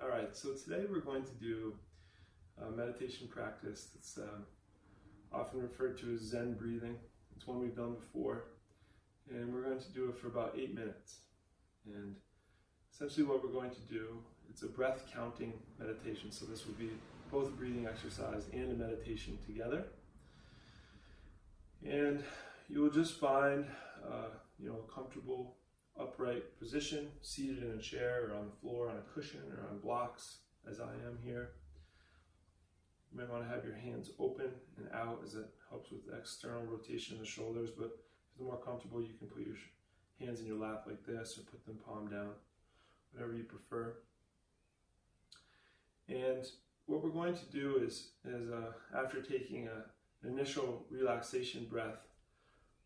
All right, so today we're going to do a meditation practice that's uh, often referred to as Zen breathing. It's one we've done before, and we're going to do it for about eight minutes. And essentially, what we're going to do it's a breath counting meditation. So this would be both a breathing exercise and a meditation together. And you will just find, uh, you know, a comfortable upright position, seated in a chair or on the floor, on a cushion or on blocks, as I am here. You might want to have your hands open and out as it helps with external rotation of the shoulders, but if you're more comfortable, you can put your hands in your lap like this or put them palm down, whatever you prefer. And what we're going to do is, is uh, after taking a, an initial relaxation breath,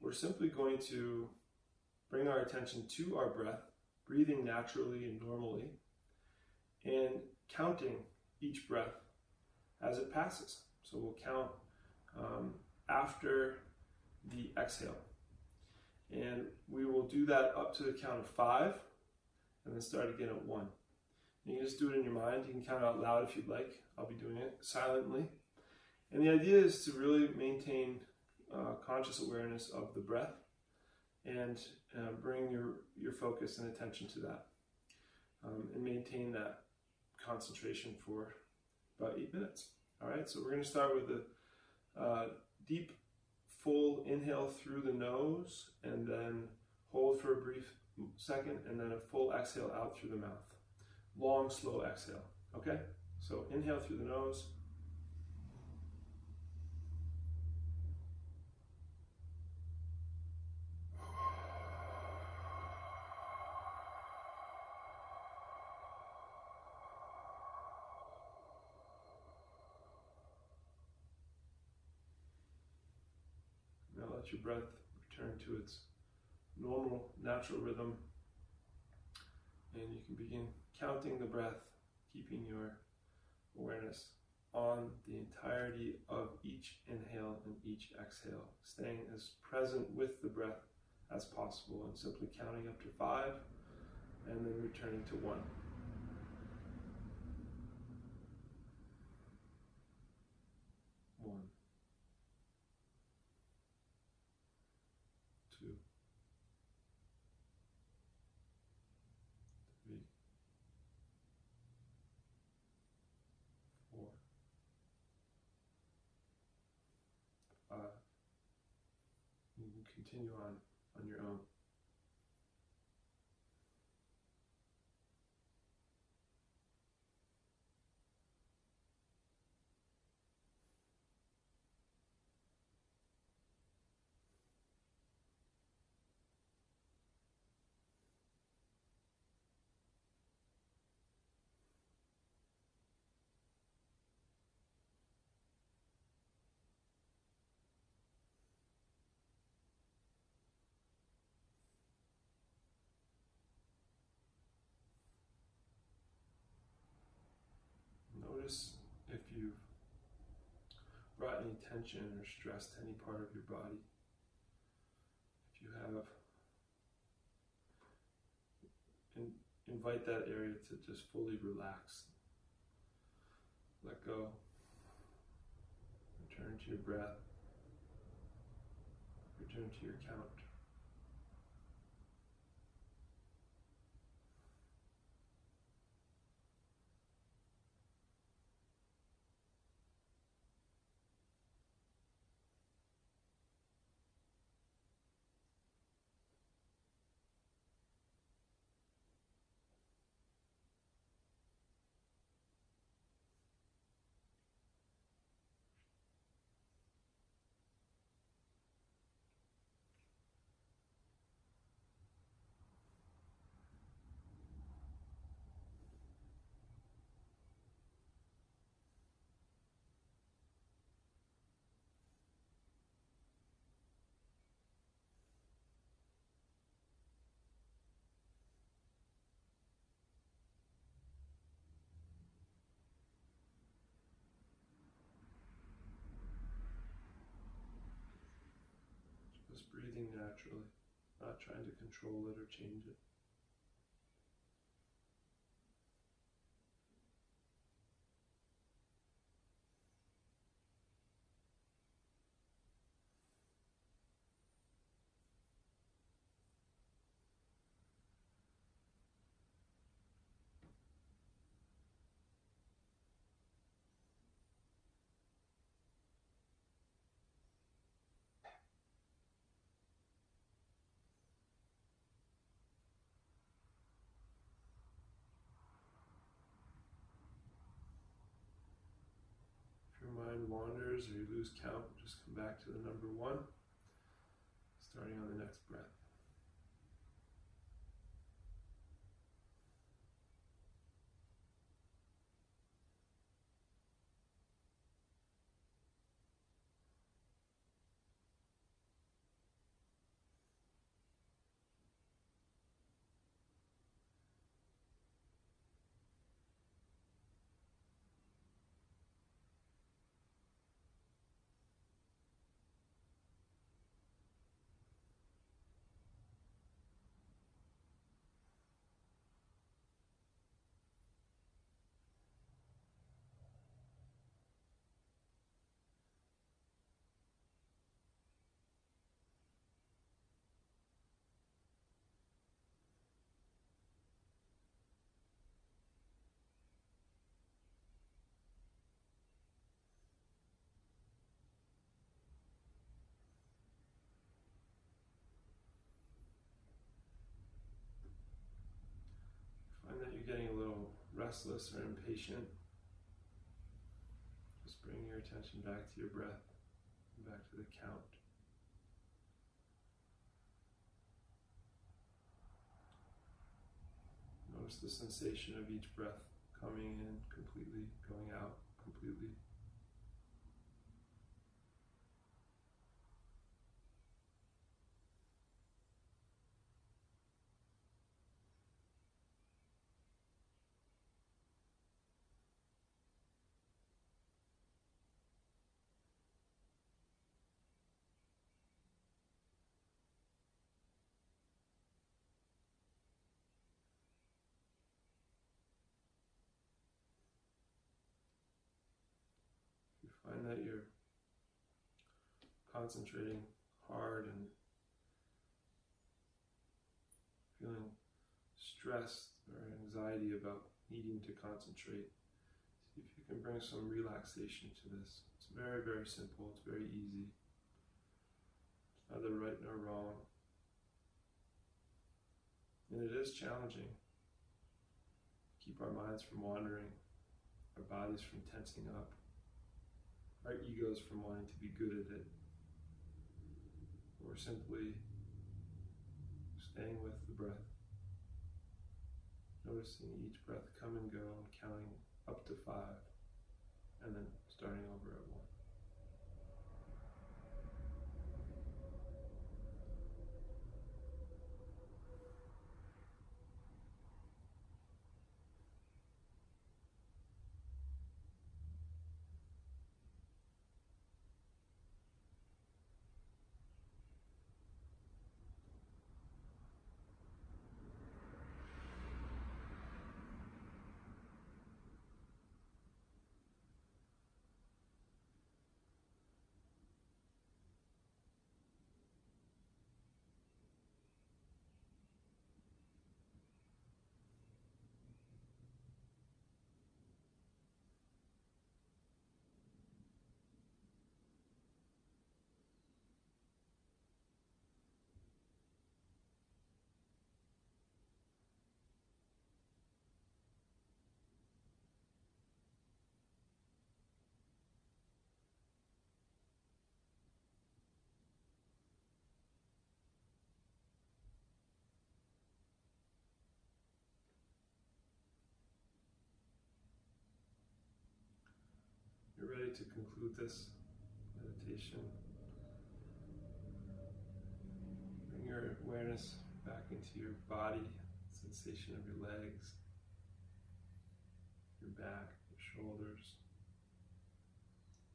we're simply going to bring our attention to our breath, breathing naturally and normally, and counting each breath as it passes. So we'll count um, after the exhale. And we will do that up to the count of five, and then start again at one. You can just do it in your mind. You can count out loud if you'd like. I'll be doing it silently. And the idea is to really maintain uh, conscious awareness of the breath and uh, bring your, your focus and attention to that um, and maintain that concentration for about eight minutes. All right, so we're going to start with a uh, deep, full inhale through the nose and then hold for a brief second and then a full exhale out through the mouth. Long, slow exhale. Okay, so inhale through the nose. Let your breath return to its normal, natural rhythm. And you can begin counting the breath, keeping your awareness on the entirety of each inhale and each exhale, staying as present with the breath as possible and simply counting up to five and then returning to one. Continue on on your own. Notice if you've brought any tension or stress to any part of your body. If you have, in, invite that area to just fully relax. Let go. Return to your breath. Return to your count. Breathing naturally, not trying to control it or change it. Lose count, just come back to the number one, starting on the next breath. Find that you're getting a little restless or impatient. Just bring your attention back to your breath, back to the count. Notice the sensation of each breath coming in completely, going out completely. Find that you're concentrating hard and feeling stressed or anxiety about needing to concentrate. See if you can bring some relaxation to this. It's very, very simple, it's very easy. It's neither right nor wrong. And it is challenging. Keep our minds from wandering, our bodies from tensing up our egos from wanting to be good at it, or simply staying with the breath, noticing each breath come and go and counting up to five, and then starting over at one. To conclude this meditation, bring your awareness back into your body, sensation of your legs, your back, your shoulders,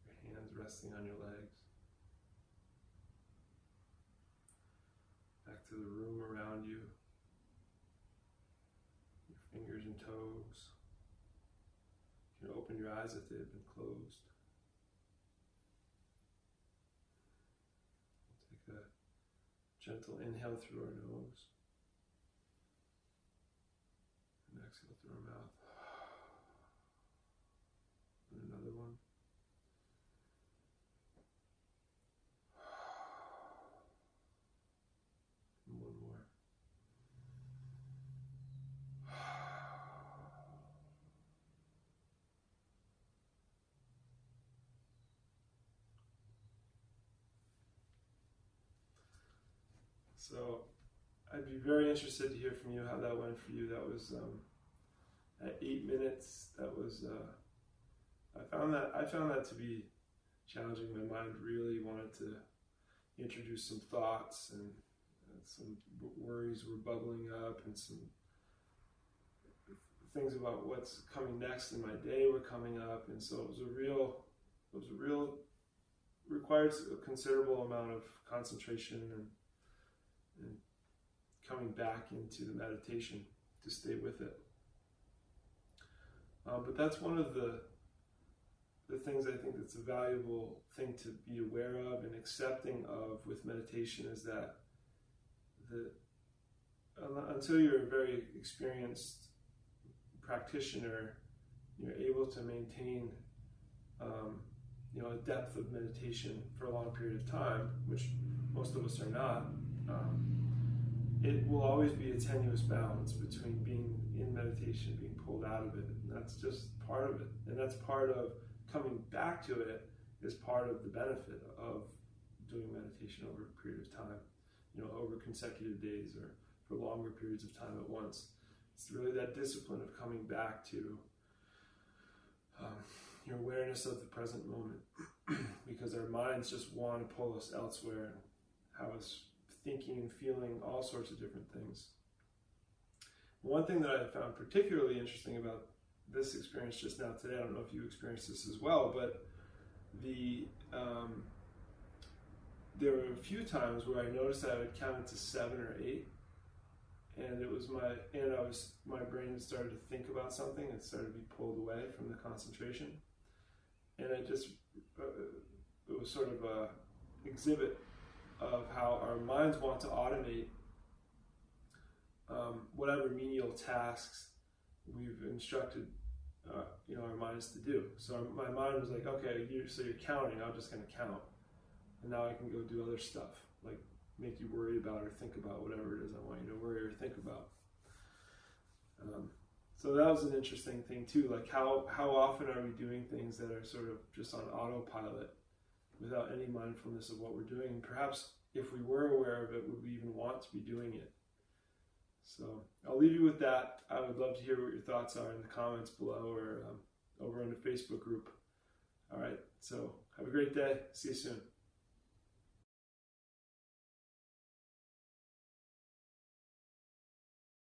your hands resting on your legs. Back to the room around you, your fingers and toes. You can open your eyes if they've been closed. Gentle inhale through our nose. And exhale through our mouth. And another one. And one more. So I'd be very interested to hear from you how that went for you. That was um, at eight minutes. That was uh, I found that I found that to be challenging. My mind really wanted to introduce some thoughts and, and some worries were bubbling up and some things about what's coming next in my day were coming up and so it was a real it was a real required a considerable amount of concentration and coming back into the meditation to stay with it. Uh, but that's one of the the things I think that's a valuable thing to be aware of and accepting of with meditation is that the until you're a very experienced practitioner, you're able to maintain um, you know a depth of meditation for a long period of time, which most of us are not. Um, it will always be a tenuous balance between being in meditation, being pulled out of it, and that's just part of it, and that's part of coming back to it is part of the benefit of doing meditation over a period of time, you know, over consecutive days or for longer periods of time at once. It's really that discipline of coming back to um, your awareness of the present moment because our minds just want to pull us elsewhere and have us thinking and feeling all sorts of different things. One thing that I found particularly interesting about this experience just now today. I don't know if you experienced this as well, but the um, there were a few times where I noticed that I would count to seven or eight, and it was my and I was my brain started to think about something and started to be pulled away from the concentration, and I just uh, it was sort of a exhibit of how our minds want to automate um, whatever menial tasks we've instructed uh, you know our minds to do. So my mind was like, okay, you so you're counting. I'm just going to count, and now I can go do other stuff like make you worry about or think about whatever it is I want you to worry or think about. Um, so that was an interesting thing too. Like how how often are we doing things that are sort of just on autopilot without any mindfulness of what we're doing? And perhaps if we were aware of it, would we even want to be doing it? So I'll leave you with that. I would love to hear what your thoughts are in the comments below or um, over in the Facebook group. All right. So have a great day. See you soon.